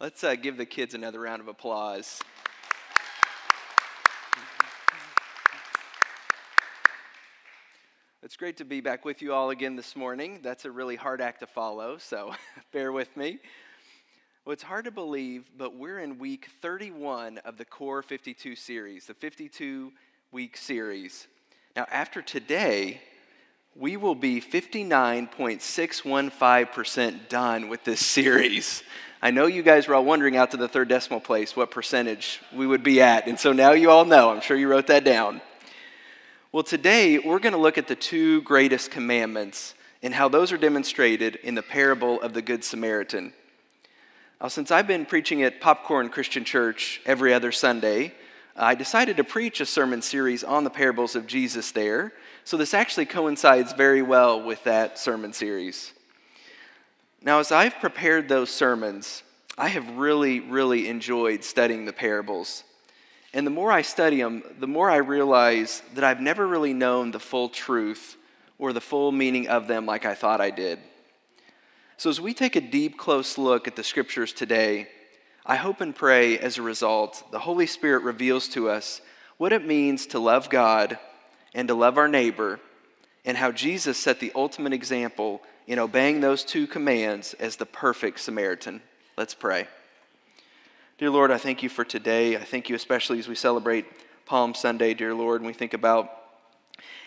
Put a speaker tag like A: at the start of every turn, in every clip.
A: Let's uh, give the kids another round of applause. It's great to be back with you all again this morning. That's a really hard act to follow, so bear with me. Well, it's hard to believe, but we're in week 31 of the Core 52 series, the 52 week series. Now, after today, we will be 59.615% done with this series. I know you guys were all wondering out to the third decimal place what percentage we would be at, and so now you all know. I'm sure you wrote that down. Well, today we're going to look at the two greatest commandments and how those are demonstrated in the parable of the Good Samaritan. Now, since I've been preaching at Popcorn Christian Church every other Sunday, I decided to preach a sermon series on the parables of Jesus there. So this actually coincides very well with that sermon series. Now, as I've prepared those sermons, I have really, really enjoyed studying the parables. And the more I study them, the more I realize that I've never really known the full truth or the full meaning of them like I thought I did. So, as we take a deep, close look at the scriptures today, I hope and pray as a result, the Holy Spirit reveals to us what it means to love God and to love our neighbor, and how Jesus set the ultimate example in obeying those two commands as the perfect Samaritan. Let's pray. Dear Lord, I thank you for today. I thank you especially as we celebrate Palm Sunday, dear Lord, and we think about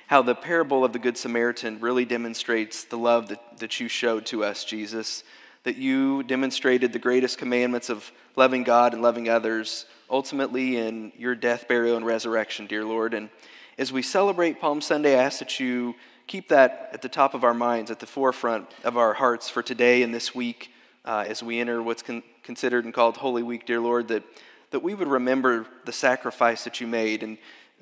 A: how the parable of the Good Samaritan really demonstrates the love that, that you showed to us, Jesus. That you demonstrated the greatest commandments of loving God and loving others, ultimately in your death, burial, and resurrection, dear Lord. And as we celebrate Palm Sunday, I ask that you keep that at the top of our minds, at the forefront of our hearts for today and this week uh, as we enter what's con- considered and called Holy Week, dear Lord, that, that we would remember the sacrifice that you made and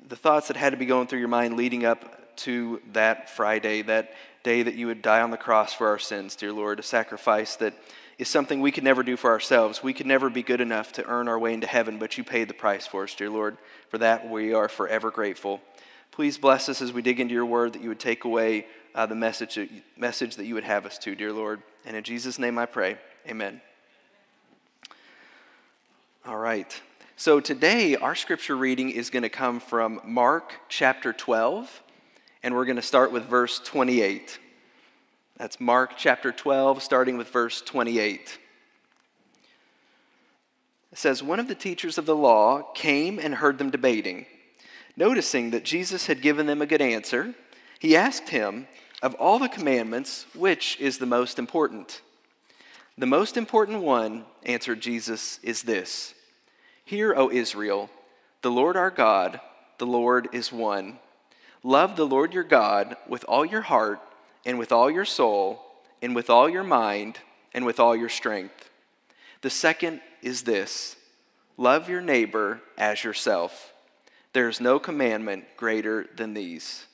A: the thoughts that had to be going through your mind leading up to that Friday, that day that you would die on the cross for our sins, dear Lord, a sacrifice that is something we could never do for ourselves. We could never be good enough to earn our way into heaven, but you paid the price for us, dear Lord. For that, we are forever grateful. Please bless us as we dig into your word, that you would take away uh, the message, message that you would have us to, dear Lord. And in Jesus' name I pray. Amen. All right. So today, our scripture reading is going to come from Mark chapter 12, and we're going to start with verse 28. That's Mark chapter 12, starting with verse 28. It says, One of the teachers of the law came and heard them debating. Noticing that Jesus had given them a good answer, he asked him, Of all the commandments, which is the most important? The most important one, answered Jesus, is this Hear, O Israel, the Lord our God, the Lord is one. Love the Lord your God with all your heart, and with all your soul, and with all your mind, and with all your strength. The second is this love your neighbor as yourself. There is no commandment greater than these.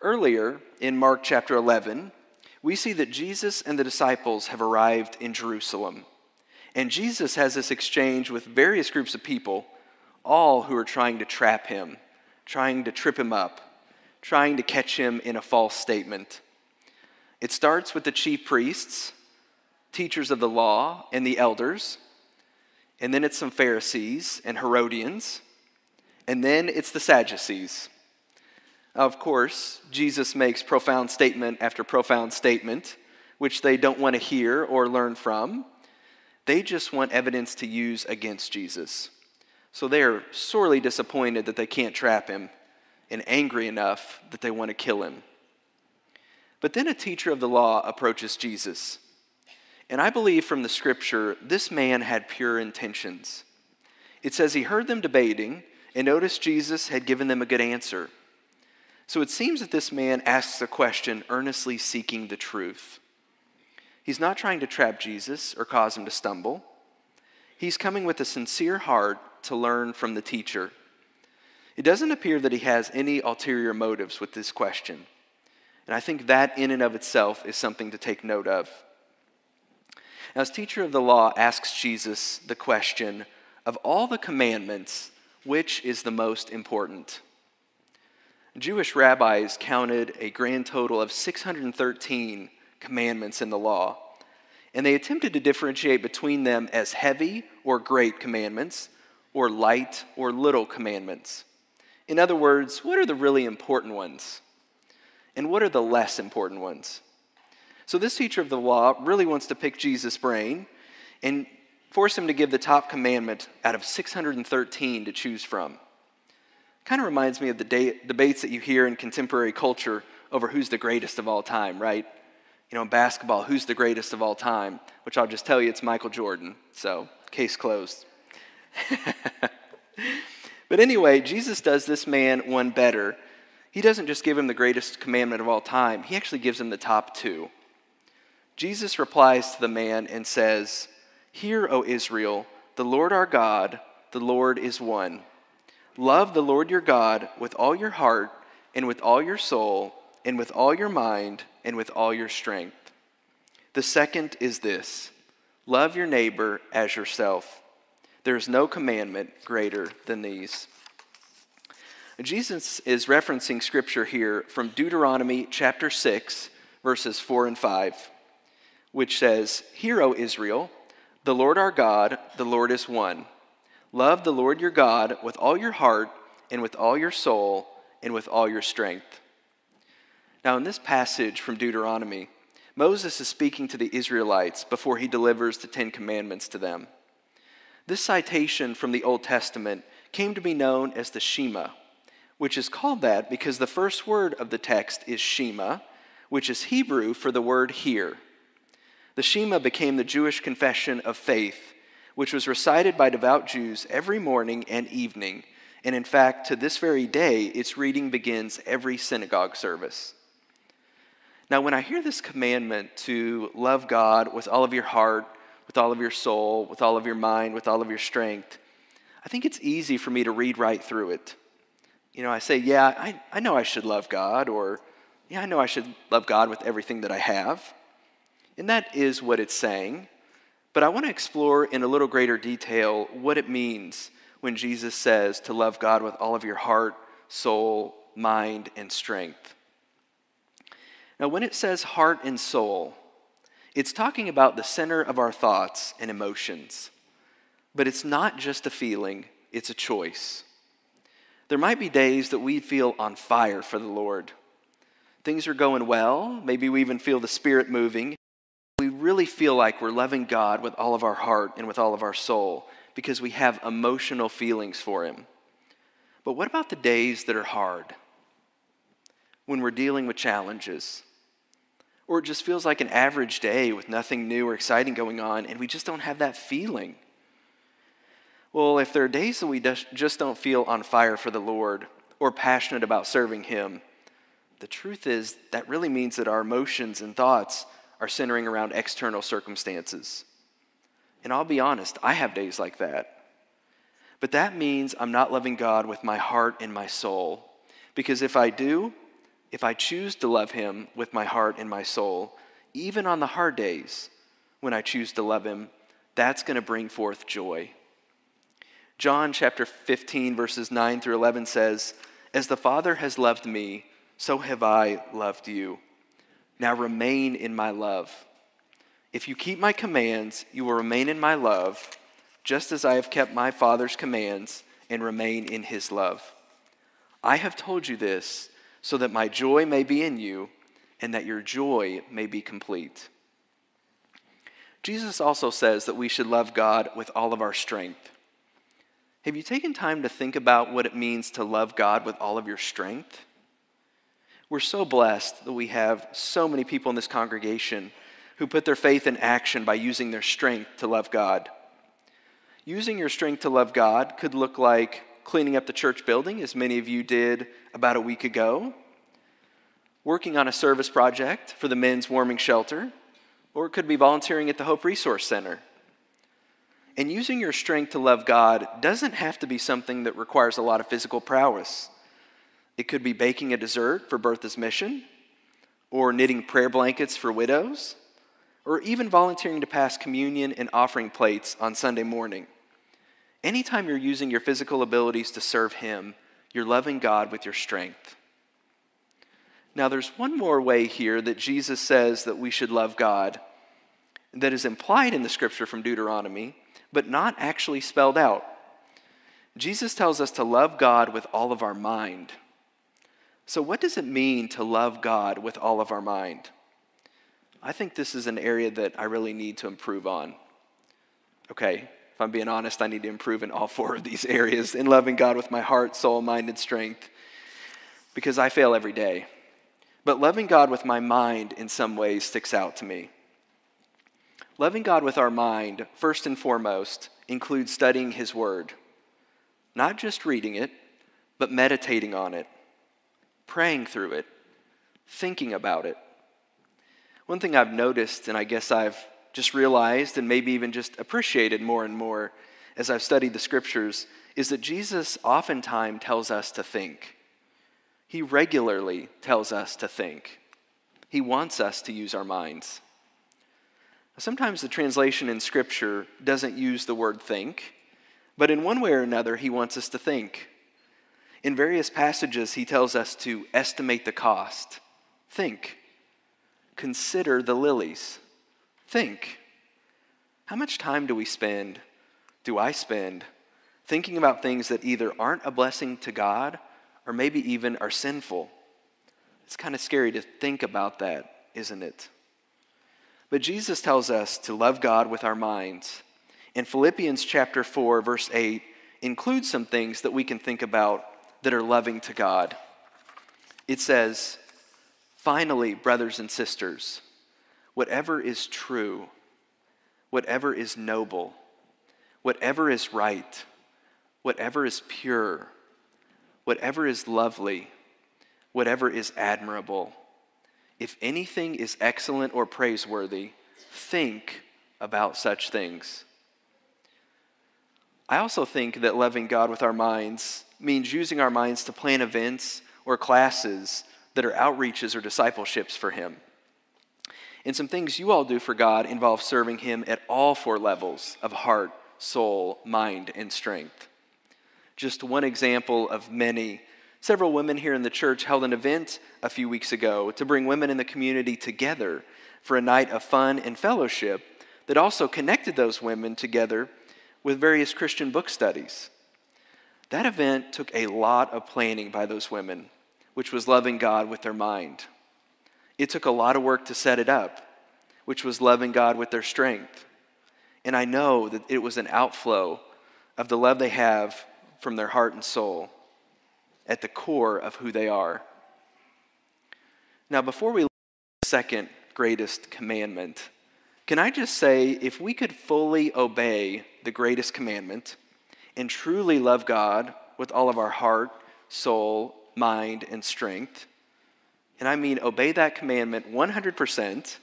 A: Earlier in Mark chapter 11, we see that Jesus and the disciples have arrived in Jerusalem. And Jesus has this exchange with various groups of people, all who are trying to trap him, trying to trip him up, trying to catch him in a false statement. It starts with the chief priests, teachers of the law, and the elders. And then it's some Pharisees and Herodians. And then it's the Sadducees. Of course, Jesus makes profound statement after profound statement, which they don't want to hear or learn from. They just want evidence to use against Jesus. So they are sorely disappointed that they can't trap him and angry enough that they want to kill him. But then a teacher of the law approaches Jesus. And I believe from the scripture, this man had pure intentions. It says he heard them debating and noticed Jesus had given them a good answer. So it seems that this man asks a question earnestly seeking the truth. He's not trying to trap Jesus or cause him to stumble. He's coming with a sincere heart to learn from the teacher. It doesn't appear that he has any ulterior motives with this question. And I think that in and of itself is something to take note of. Now, As teacher of the law asks Jesus the question of all the commandments, which is the most important? Jewish rabbis counted a grand total of 613 commandments in the law. and they attempted to differentiate between them as heavy or great commandments, or light or little commandments. In other words, what are the really important ones? And what are the less important ones? So, this teacher of the law really wants to pick Jesus' brain and force him to give the top commandment out of 613 to choose from. Kind of reminds me of the de- debates that you hear in contemporary culture over who's the greatest of all time, right? You know, in basketball, who's the greatest of all time? Which I'll just tell you, it's Michael Jordan. So, case closed. but anyway, Jesus does this man one better. He doesn't just give him the greatest commandment of all time, he actually gives him the top two. Jesus replies to the man and says, Hear, O Israel, the Lord our God, the Lord is one. Love the Lord your God with all your heart and with all your soul and with all your mind and with all your strength. The second is this love your neighbor as yourself. There is no commandment greater than these. Jesus is referencing scripture here from Deuteronomy chapter 6, verses 4 and 5, which says, Hear, O Israel, the Lord our God, the Lord is one. Love the Lord your God with all your heart, and with all your soul, and with all your strength. Now, in this passage from Deuteronomy, Moses is speaking to the Israelites before he delivers the Ten Commandments to them. This citation from the Old Testament came to be known as the Shema, which is called that because the first word of the text is Shema, which is Hebrew for the word hear. The Shema became the Jewish confession of faith, which was recited by devout Jews every morning and evening. And in fact, to this very day, its reading begins every synagogue service. Now, when I hear this commandment to love God with all of your heart, with all of your soul, with all of your mind, with all of your strength, I think it's easy for me to read right through it. You know, I say, yeah, I, I know I should love God, or yeah, I know I should love God with everything that I have. And that is what it's saying. But I want to explore in a little greater detail what it means when Jesus says to love God with all of your heart, soul, mind, and strength. Now, when it says heart and soul, it's talking about the center of our thoughts and emotions. But it's not just a feeling, it's a choice. There might be days that we feel on fire for the Lord. Things are going well, maybe we even feel the Spirit moving. We really feel like we're loving God with all of our heart and with all of our soul because we have emotional feelings for Him. But what about the days that are hard? When we're dealing with challenges, or it just feels like an average day with nothing new or exciting going on, and we just don't have that feeling. Well, if there are days that we just don't feel on fire for the Lord or passionate about serving Him, the truth is that really means that our emotions and thoughts are centering around external circumstances. And I'll be honest, I have days like that. But that means I'm not loving God with my heart and my soul. Because if I do, if I choose to love him with my heart and my soul, even on the hard days when I choose to love him, that's going to bring forth joy. John chapter 15, verses 9 through 11 says, As the Father has loved me, so have I loved you. Now remain in my love. If you keep my commands, you will remain in my love, just as I have kept my Father's commands and remain in his love. I have told you this so that my joy may be in you and that your joy may be complete. Jesus also says that we should love God with all of our strength. Have you taken time to think about what it means to love God with all of your strength? We're so blessed that we have so many people in this congregation who put their faith in action by using their strength to love God. Using your strength to love God could look like cleaning up the church building, as many of you did about a week ago, working on a service project for the men's warming shelter, or it could be volunteering at the Hope Resource Center. And using your strength to love God doesn't have to be something that requires a lot of physical prowess. It could be baking a dessert for Bertha's mission, or knitting prayer blankets for widows, or even volunteering to pass communion and offering plates on Sunday morning. Anytime you're using your physical abilities to serve Him, you're loving God with your strength. Now, there's one more way here that Jesus says that we should love God, that is implied in the scripture from Deuteronomy, but not actually spelled out. Jesus tells us to love God with all of our mind. So, what does it mean to love God with all of our mind? I think this is an area that I really need to improve on. Okay, if I'm being honest, I need to improve in all four of these areas in loving God with my heart, soul, mind, and strength because I fail every day. But loving God with my mind in some ways sticks out to me. Loving God with our mind, first and foremost, includes studying His Word. Not just reading it, but meditating on it, praying through it, thinking about it. One thing I've noticed, and I guess I've just realized and maybe even just appreciated more and more as I've studied the scriptures, is that Jesus oftentimes tells us to think. He regularly tells us to think. He wants us to use our minds. Sometimes the translation in Scripture doesn't use the word think, but in one way or another, he wants us to think. In various passages, he tells us to estimate the cost. Think. Consider the lilies. Think. How much time do we spend, do I spend, thinking about things that either aren't a blessing to God or maybe even are sinful? It's kind of scary to think about that, isn't it? But Jesus tells us to love God with our minds. And Philippians chapter 4, verse 8, includes some things that we can think about that are loving to God. It says, Finally, brothers and sisters, whatever is true, whatever is noble, whatever is right, whatever is pure, whatever is lovely, whatever is admirable if anything is excellent or praiseworthy, think about such things. I also think that loving God with our minds means using our minds to plan events or classes that are outreaches or discipleships for Him. And some things you all do for God involve serving Him at all four levels of heart, soul, mind, and strength. Just one example of many Several women here in the church held an event a few weeks ago to bring women in the community together for a night of fun and fellowship that also connected those women together with various Christian book studies. That event took a lot of planning by those women, which was loving God with their mind. It took a lot of work to set it up, which was loving God with their strength. And I know that it was an outflow of the love they have from their heart and soul at the core of who they are. Now, before we look at the second greatest commandment, can I just say if we could fully obey the greatest commandment and truly love God with all of our heart, soul, mind, and strength, and I mean obey that commandment 100%,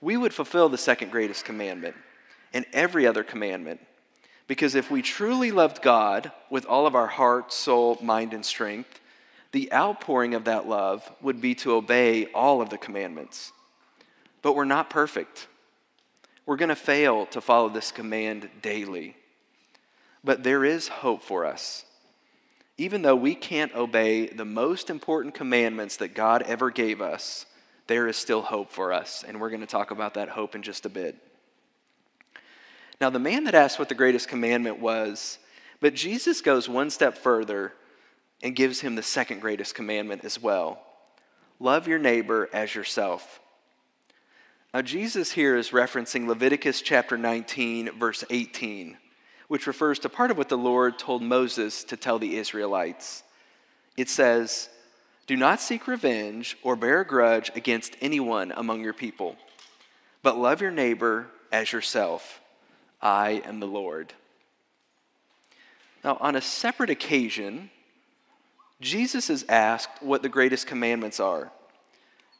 A: we would fulfill the second greatest commandment and every other commandment because if we truly loved God with all of our heart, soul, mind, and strength, the outpouring of that love would be to obey all of the commandments. But we're not perfect. We're going to fail to follow this command daily. But there is hope for us. Even though we can't obey the most important commandments that God ever gave us, there is still hope for us. And we're going to talk about that hope in just a bit. Now, the man that asked what the greatest commandment was, but Jesus goes one step further and gives him the second greatest commandment as well love your neighbor as yourself. Now, Jesus here is referencing Leviticus chapter 19, verse 18, which refers to part of what the Lord told Moses to tell the Israelites. It says, Do not seek revenge or bear a grudge against anyone among your people, but love your neighbor as yourself. I am the Lord. Now, on a separate occasion, Jesus is asked what the greatest commandments are.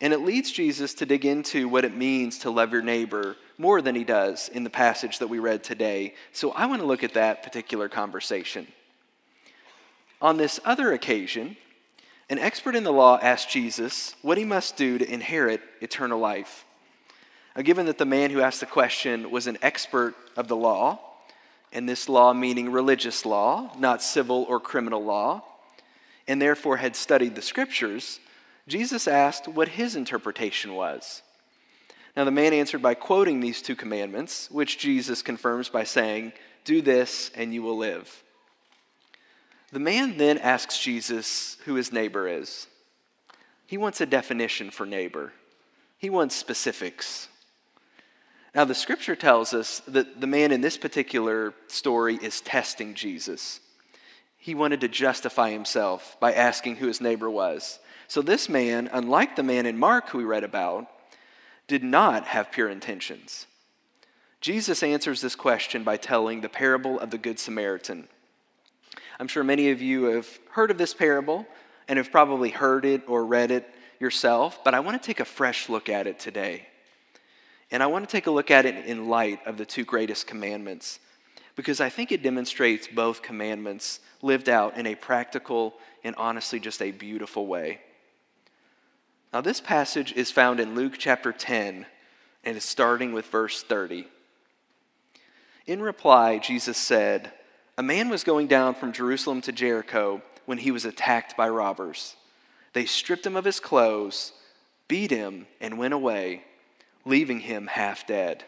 A: And it leads Jesus to dig into what it means to love your neighbor more than he does in the passage that we read today. So I want to look at that particular conversation. On this other occasion, an expert in the law asked Jesus what he must do to inherit eternal life. Now, given that the man who asked the question was an expert of the law, and this law meaning religious law, not civil or criminal law, and therefore had studied the scriptures, Jesus asked what his interpretation was. Now, the man answered by quoting these two commandments, which Jesus confirms by saying, Do this and you will live. The man then asks Jesus who his neighbor is. He wants a definition for neighbor, he wants specifics. Now, the scripture tells us that the man in this particular story is testing Jesus. He wanted to justify himself by asking who his neighbor was. So, this man, unlike the man in Mark who we read about, did not have pure intentions. Jesus answers this question by telling the parable of the Good Samaritan. I'm sure many of you have heard of this parable and have probably heard it or read it yourself, but I want to take a fresh look at it today. And I want to take a look at it in light of the two greatest commandments, because I think it demonstrates both commandments lived out in a practical and honestly just a beautiful way. Now, this passage is found in Luke chapter 10, and is starting with verse 30. In reply, Jesus said, A man was going down from Jerusalem to Jericho when he was attacked by robbers. They stripped him of his clothes, beat him, and went away, leaving him half dead.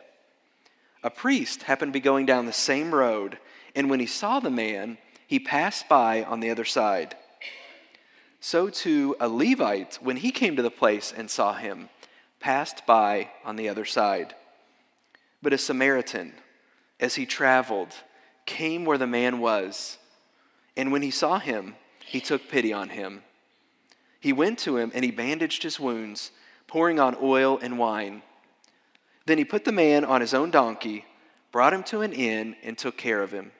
A: A priest happened to be going down the same road, and when he saw the man, he passed by on the other side. So too a Levite, when he came to the place and saw him, passed by on the other side. But a Samaritan, as he traveled, came where the man was, and when he saw him, he took pity on him. He went to him and he bandaged his wounds, pouring on oil and wine. Then he put the man on his own donkey, brought him to an inn, and took care of him.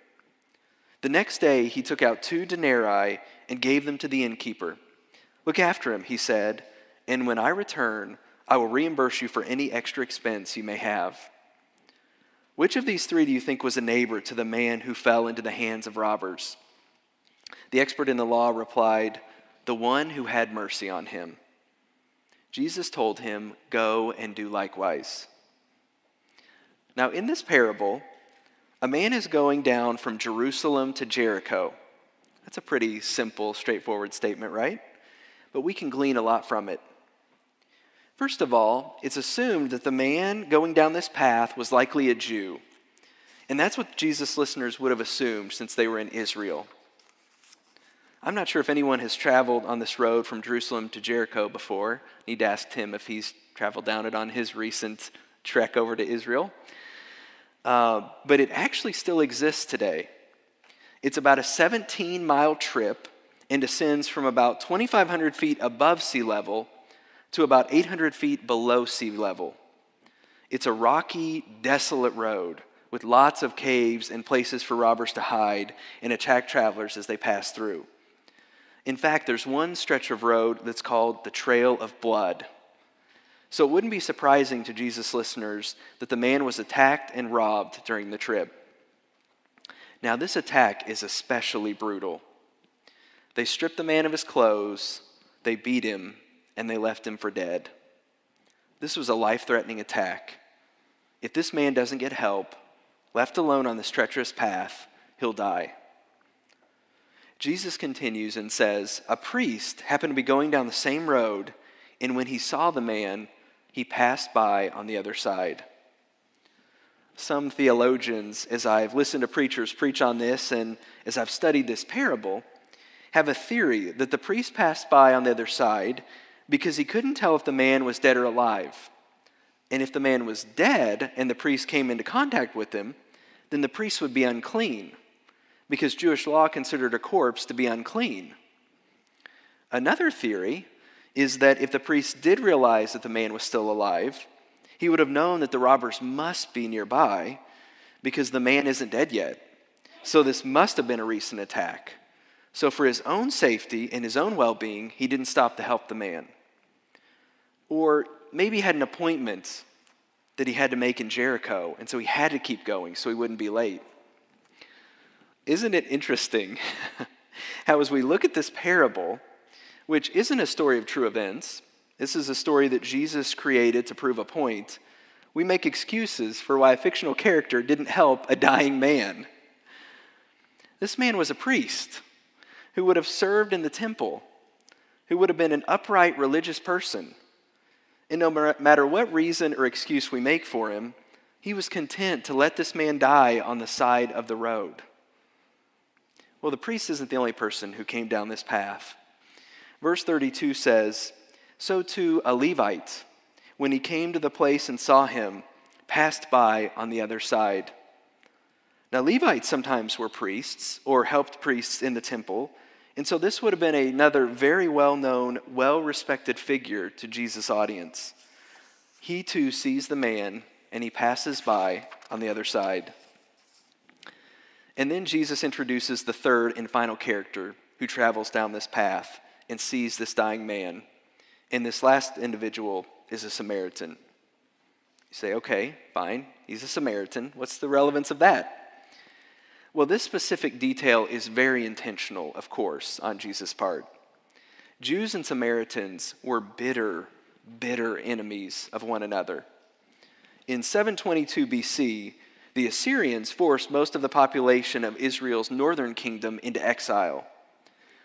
A: The next day he took out two denarii and gave them to the innkeeper. Look after him, he said, and when I return, I will reimburse you for any extra expense you may have. Which of these three do you think was a neighbor to the man who fell into the hands of robbers? The expert in the law replied, The one who had mercy on him. Jesus told him, Go and do likewise. Now, in this parable, a man is going down from Jerusalem to Jericho. That's a pretty simple, straightforward statement, right? But we can glean a lot from it. First of all, it's assumed that the man going down this path was likely a Jew. And that's what Jesus' listeners would have assumed since they were in Israel. I'm not sure if anyone has traveled on this road from Jerusalem to Jericho before. I Need to ask Tim if he's traveled down it on his recent trek over to Israel. Uh, but it actually still exists today. It's about a 17 mile trip and descends from about 2,500 feet above sea level to about 800 feet below sea level. It's a rocky, desolate road with lots of caves and places for robbers to hide and attack travelers as they pass through. In fact, there's one stretch of road that's called the Trail of Blood. So it wouldn't be surprising to Jesus' listeners that the man was attacked and robbed during the trip. Now, this attack is especially brutal. They stripped the man of his clothes, they beat him, and they left him for dead. This was a life threatening attack. If this man doesn't get help, left alone on this treacherous path, he'll die. Jesus continues and says, A priest happened to be going down the same road, and when he saw the man, he passed by on the other side some theologians, as I've listened to preachers preach on this and as I've studied this parable, have a theory that the priest passed by on the other side because he couldn't tell if the man was dead or alive. And if the man was dead and the priest came into contact with him, then the priest would be unclean because Jewish law considered a corpse to be unclean. Another theory is that if the priest did realize that the man was still alive, he would have known that the robbers must be nearby because the man isn't dead yet. So this must have been a recent attack. So, for his own safety and his own well being, he didn't stop to help the man. Or maybe he had an appointment that he had to make in Jericho, and so he had to keep going so he wouldn't be late. Isn't it interesting how, as we look at this parable, which isn't a story of true events, this is a story that Jesus created to prove a point. We make excuses for why a fictional character didn't help a dying man. This man was a priest who would have served in the temple, who would have been an upright religious person. And no matter what reason or excuse we make for him, he was content to let this man die on the side of the road. Well, the priest isn't the only person who came down this path. Verse 32 says, So too a Levite, when he came to the place and saw him, passed by on the other side. Now, Levites sometimes were priests or helped priests in the temple, and so this would have been another very well known, well respected figure to Jesus' audience. He too sees the man and he passes by on the other side. And then Jesus introduces the third and final character who travels down this path and sees this dying man. And this last individual is a Samaritan. You say, okay, fine, he's a Samaritan. What's the relevance of that? Well, this specific detail is very intentional, of course, on Jesus' part. Jews and Samaritans were bitter, bitter enemies of one another. In 722 BC, the Assyrians forced most of the population of Israel's northern kingdom into exile.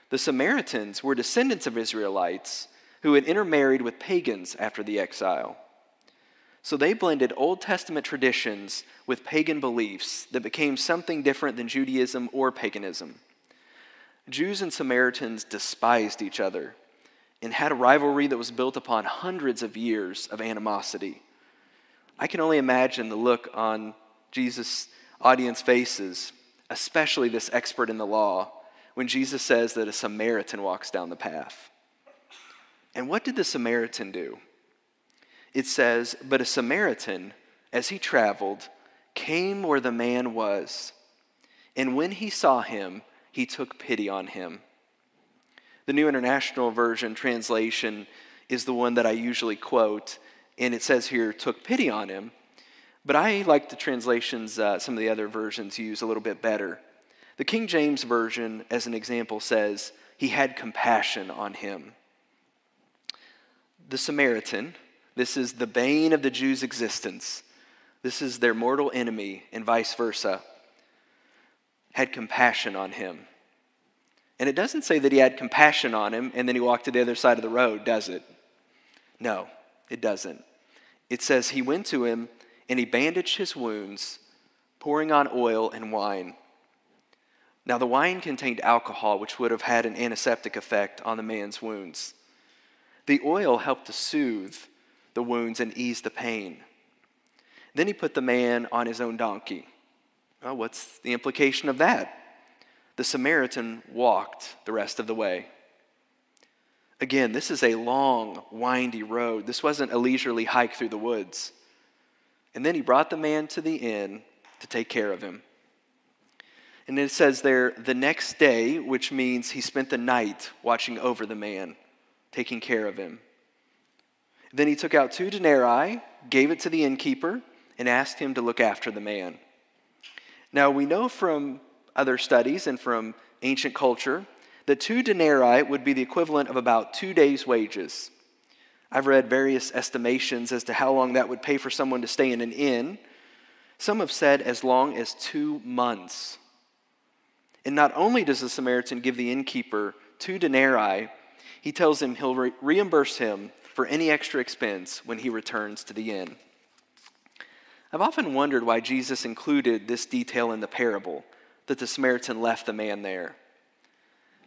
A: The Samaritans were descendants of Israelites who had intermarried with pagans after the exile. So they blended Old Testament traditions with pagan beliefs that became something different than Judaism or paganism. Jews and Samaritans despised each other and had a rivalry that was built upon hundreds of years of animosity. I can only imagine the look on Jesus' audience faces, especially this expert in the law, when Jesus says that a Samaritan walks down the path. And what did the Samaritan do? it says, But a Samaritan, as he traveled, came where the man was. And when he saw him, he took pity on him. The New International Version translation is the one that I usually quote, and it says here, took pity on him. But I like the translations uh, some of the other versions use a little bit better. The King James Version, as an example, says, he had compassion on him. The Samaritan, this is the bane of the Jews' existence. This is their mortal enemy, and vice versa. Had compassion on him. And it doesn't say that he had compassion on him and then he walked to the other side of the road, does it? No, it doesn't. It says he went to him and he bandaged his wounds, pouring on oil and wine. Now, the wine contained alcohol, which would have had an antiseptic effect on the man's wounds. The oil helped to soothe the wounds and ease the pain. Then he put the man on his own donkey. Well, what's the implication of that? The Samaritan walked the rest of the way. Again, this is a long, windy road. This wasn't a leisurely hike through the woods. And then he brought the man to the inn to take care of him. And it says there, the next day, which means he spent the night watching over the man, taking care of him. Then he took out two denarii, gave it to the innkeeper, and asked him to look after the man. Now, we know from other studies and from ancient culture that two denarii would be the equivalent of about two days' wages. I've read various estimations as to how long that would pay for someone to stay in an inn. Some have said as long as two months. And not only does the Samaritan give the innkeeper two denarii, he tells him he'll re- reimburse him for any extra expense when he returns to the inn. I've often wondered why Jesus included this detail in the parable that the Samaritan left the man there.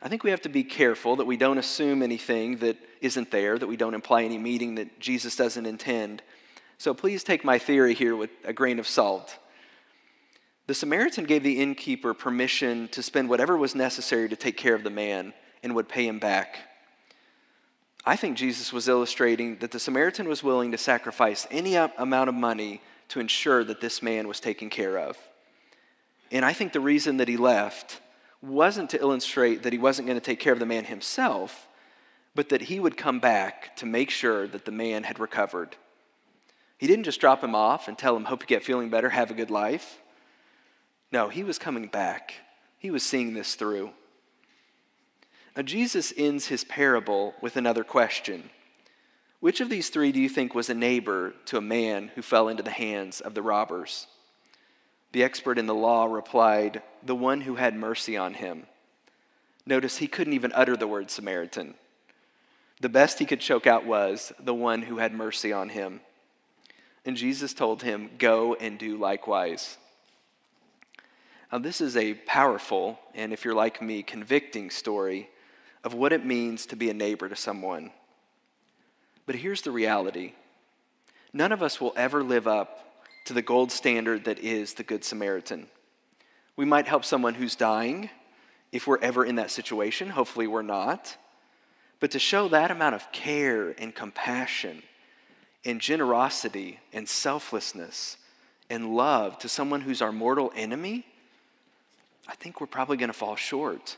A: I think we have to be careful that we don't assume anything that isn't there, that we don't imply any meaning that Jesus doesn't intend. So please take my theory here with a grain of salt. The Samaritan gave the innkeeper permission to spend whatever was necessary to take care of the man and would pay him back. I think Jesus was illustrating that the Samaritan was willing to sacrifice any amount of money to ensure that this man was taken care of. And I think the reason that he left wasn't to illustrate that he wasn't going to take care of the man himself, but that he would come back to make sure that the man had recovered. He didn't just drop him off and tell him, Hope you get feeling better, have a good life. No, he was coming back. He was seeing this through. Now, Jesus ends his parable with another question Which of these three do you think was a neighbor to a man who fell into the hands of the robbers? The expert in the law replied, The one who had mercy on him. Notice he couldn't even utter the word Samaritan. The best he could choke out was the one who had mercy on him. And Jesus told him, Go and do likewise. Now, this is a powerful, and if you're like me, convicting story of what it means to be a neighbor to someone. But here's the reality none of us will ever live up to the gold standard that is the Good Samaritan. We might help someone who's dying if we're ever in that situation. Hopefully, we're not. But to show that amount of care and compassion and generosity and selflessness and love to someone who's our mortal enemy, I think we're probably going to fall short.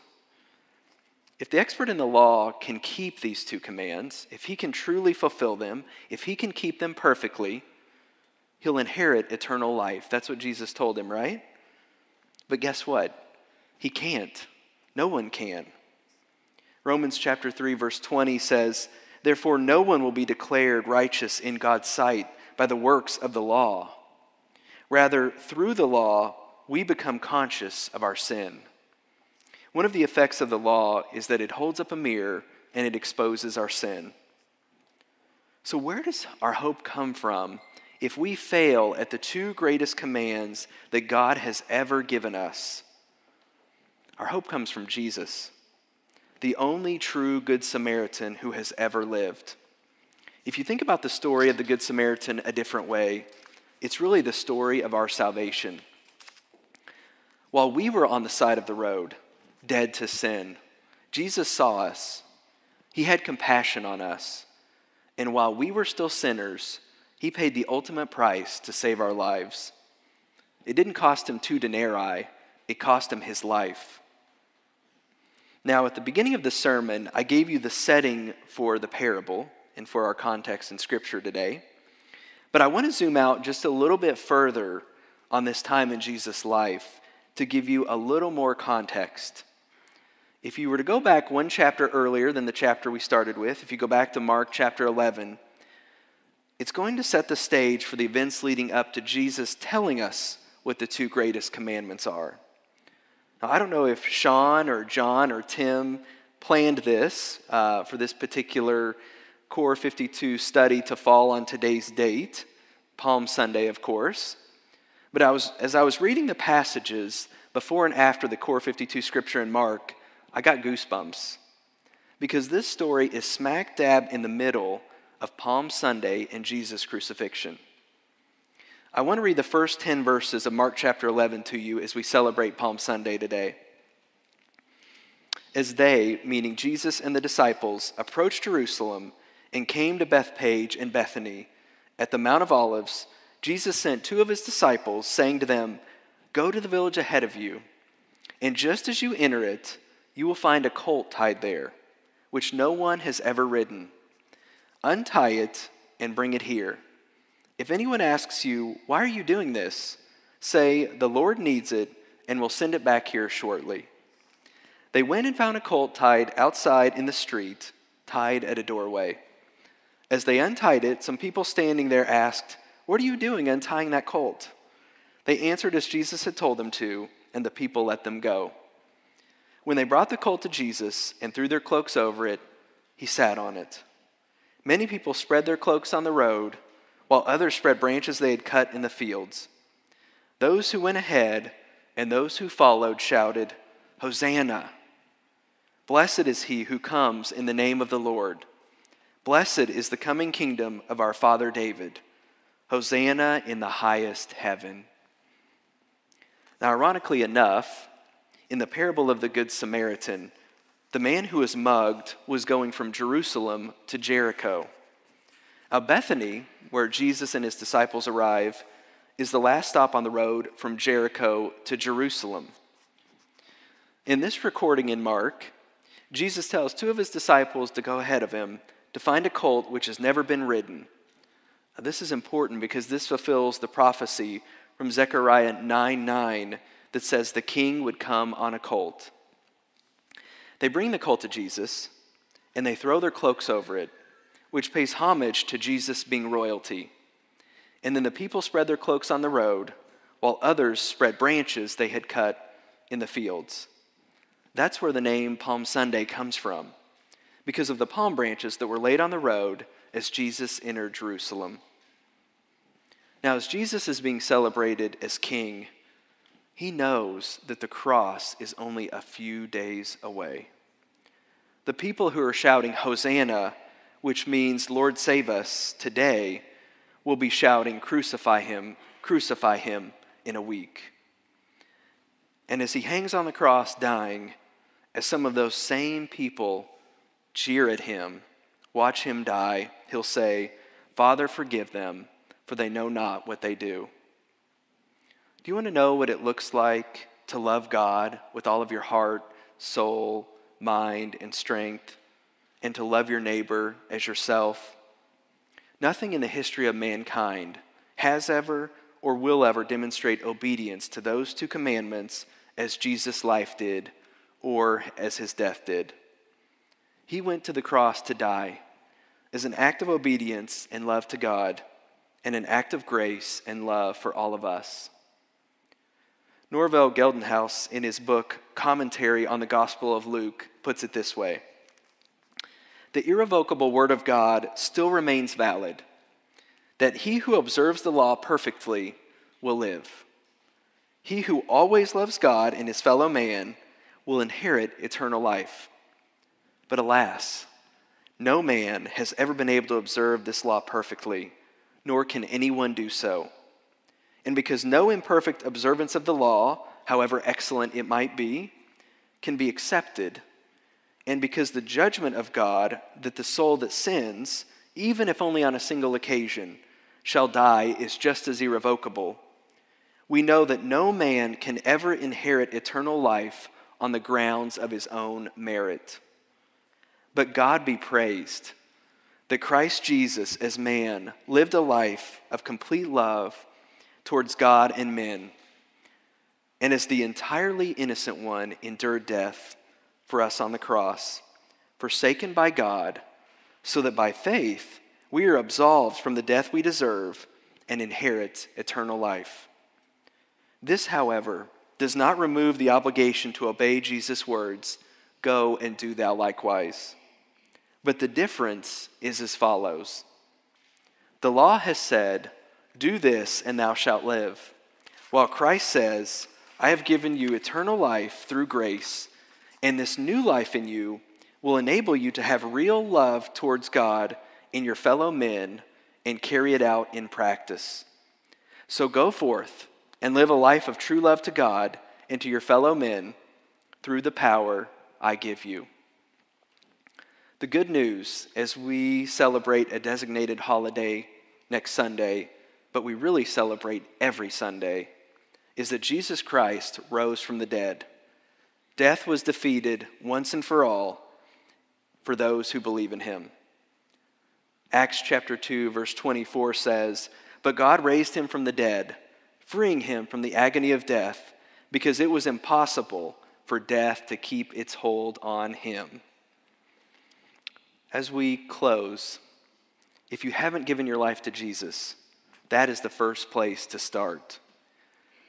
A: If the expert in the law can keep these two commands, if he can truly fulfill them, if he can keep them perfectly, he'll inherit eternal life. That's what Jesus told him, right? But guess what? He can't. No one can. Romans chapter 3 verse 20 says, "Therefore no one will be declared righteous in God's sight by the works of the law. Rather, through the law we become conscious of our sin." One of the effects of the law is that it holds up a mirror and it exposes our sin. So, where does our hope come from if we fail at the two greatest commands that God has ever given us? Our hope comes from Jesus the only true Good Samaritan who has ever lived. If you think about the story of the Good Samaritan a different way, it's really the story of our salvation. While we were on the side of the road, dead to sin, Jesus saw us. He had compassion on us. And while we were still sinners, he paid the ultimate price to save our lives. It didn't cost him two denarii, it cost him his life. Now, at the beginning of the sermon, I gave you the setting for the parable and for our context in Scripture today. But I want to zoom out just a little bit further on this time in Jesus' life to give you a little more context. If you were to go back one chapter earlier than the chapter we started with, if you go back to Mark chapter 11, it's going to set the stage for the events leading up to Jesus telling us what the two greatest commandments are. Now, I don't know if Sean or John or Tim planned this uh, for this particular Core 52 study to fall on today's date, Palm Sunday, of course. But I was, as I was reading the passages before and after the Core 52 scripture in Mark, I got goosebumps. Because this story is smack dab in the middle of Palm Sunday and Jesus' crucifixion. I want to read the first 10 verses of Mark chapter 11 to you as we celebrate Palm Sunday today. As they, meaning Jesus and the disciples, approached Jerusalem and came to Bethphage and Bethany at the Mount of Olives, Jesus sent two of his disciples, saying to them, Go to the village ahead of you, and just as you enter it, you will find a colt tied there, which no one has ever ridden. Untie it and bring it here. If anyone asks you, Why are you doing this? say, The Lord needs it, and will send it back here shortly. They went and found a colt tied outside in the street, tied at a doorway. As they untied it, some people standing there asked, What are you doing untying that colt? They answered as Jesus had told them to, and the people let them go. When they brought the colt to Jesus and threw their cloaks over it, he sat on it. Many people spread their cloaks on the road while others spread branches they had cut in the fields. Those who went ahead and those who followed shouted, Hosanna! Blessed is he who comes in the name of the Lord. Blessed is the coming kingdom of our father David. Hosanna in the highest heaven. Now, ironically enough, in the parable of the Good Samaritan, the man who was mugged was going from Jerusalem to Jericho. Now, Bethany, where Jesus and his disciples arrive, is the last stop on the road from Jericho to Jerusalem. In this recording in Mark, Jesus tells two of his disciples to go ahead of him to find a colt which has never been ridden. Now, this is important because this fulfills the prophecy from Zechariah 9 9 that says the king would come on a colt. They bring the colt to Jesus and they throw their cloaks over it which pays homage to Jesus being royalty. And then the people spread their cloaks on the road, while others spread branches they had cut in the fields. That's where the name Palm Sunday comes from, because of the palm branches that were laid on the road as Jesus entered Jerusalem. Now, as Jesus is being celebrated as king, he knows that the cross is only a few days away. The people who are shouting, Hosanna, which means, Lord, save us today, will be shouting, Crucify him, crucify him in a week. And as he hangs on the cross dying, as some of those same people jeer at him, watch him die, he'll say, Father, forgive them, for they know not what they do. Do you want to know what it looks like to love God with all of your heart, soul, mind, and strength, and to love your neighbor as yourself? Nothing in the history of mankind has ever or will ever demonstrate obedience to those two commandments as Jesus' life did or as his death did. He went to the cross to die as an act of obedience and love to God and an act of grace and love for all of us. Norval Geldenhuys, in his book Commentary on the Gospel of Luke, puts it this way The irrevocable Word of God still remains valid, that he who observes the law perfectly will live. He who always loves God and his fellow man will inherit eternal life. But alas, no man has ever been able to observe this law perfectly, nor can anyone do so. And because no imperfect observance of the law, however excellent it might be, can be accepted, and because the judgment of God that the soul that sins, even if only on a single occasion, shall die is just as irrevocable, we know that no man can ever inherit eternal life on the grounds of his own merit. But God be praised that Christ Jesus, as man, lived a life of complete love towards God and men, and as the entirely innocent one, endured death for us on the cross, forsaken by God, so that by faith we are absolved from the death we deserve and inherit eternal life. This, however, does not remove the obligation to obey Jesus' words go and do thou likewise. But the difference is as follows The law has said, Do this and thou shalt live, while Christ says, I have given you eternal life through grace, and this new life in you will enable you to have real love towards God and your fellow men and carry it out in practice. So go forth and live a life of true love to God and to your fellow men through the power I give you. The good news as we celebrate a designated holiday next Sunday, but we really celebrate every Sunday, is that Jesus Christ rose from the dead. Death was defeated once and for all for those who believe in him. Acts chapter 2, verse 24 says, But God raised him from the dead, freeing him from the agony of death, because it was impossible for death to keep its hold on him. As we close, if you haven't given your life to Jesus, that is the first place to start.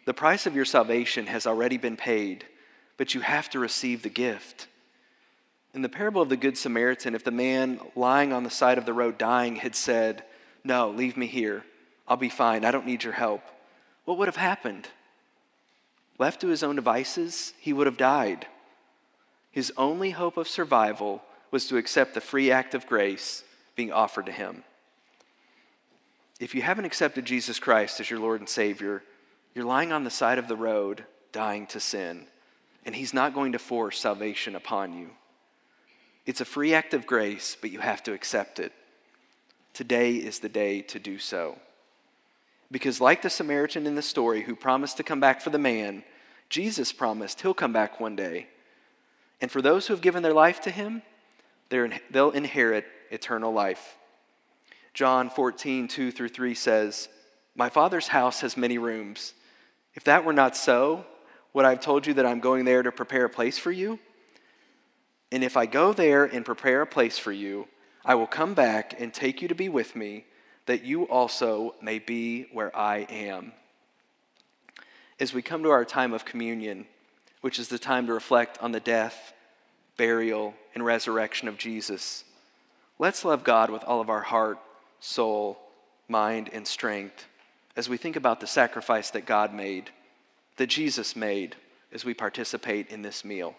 A: The price of your salvation has already been paid, but you have to receive the gift. In the parable of the Good Samaritan, if the man lying on the side of the road dying had said, No, leave me here, I'll be fine, I don't need your help, what would have happened? Left to his own devices, he would have died. His only hope of survival was to accept the free act of grace being offered to him. If you haven't accepted Jesus Christ as your Lord and Savior, you're lying on the side of the road dying to sin, and He's not going to force salvation upon you. It's a free act of grace, but you have to accept it. Today is the day to do so. Because, like the Samaritan in the story who promised to come back for the man, Jesus promised he'll come back one day. And for those who have given their life to him, they'll inherit eternal life. John 14, 2 through 3 says, My Father's house has many rooms. If that were not so, would I have told you that I'm going there to prepare a place for you? And if I go there and prepare a place for you, I will come back and take you to be with me, that you also may be where I am. As we come to our time of communion, which is the time to reflect on the death, burial, and resurrection of Jesus, let's love God with all of our heart, soul, mind, and strength as we think about the sacrifice that God made, that Jesus made, as we participate in this meal.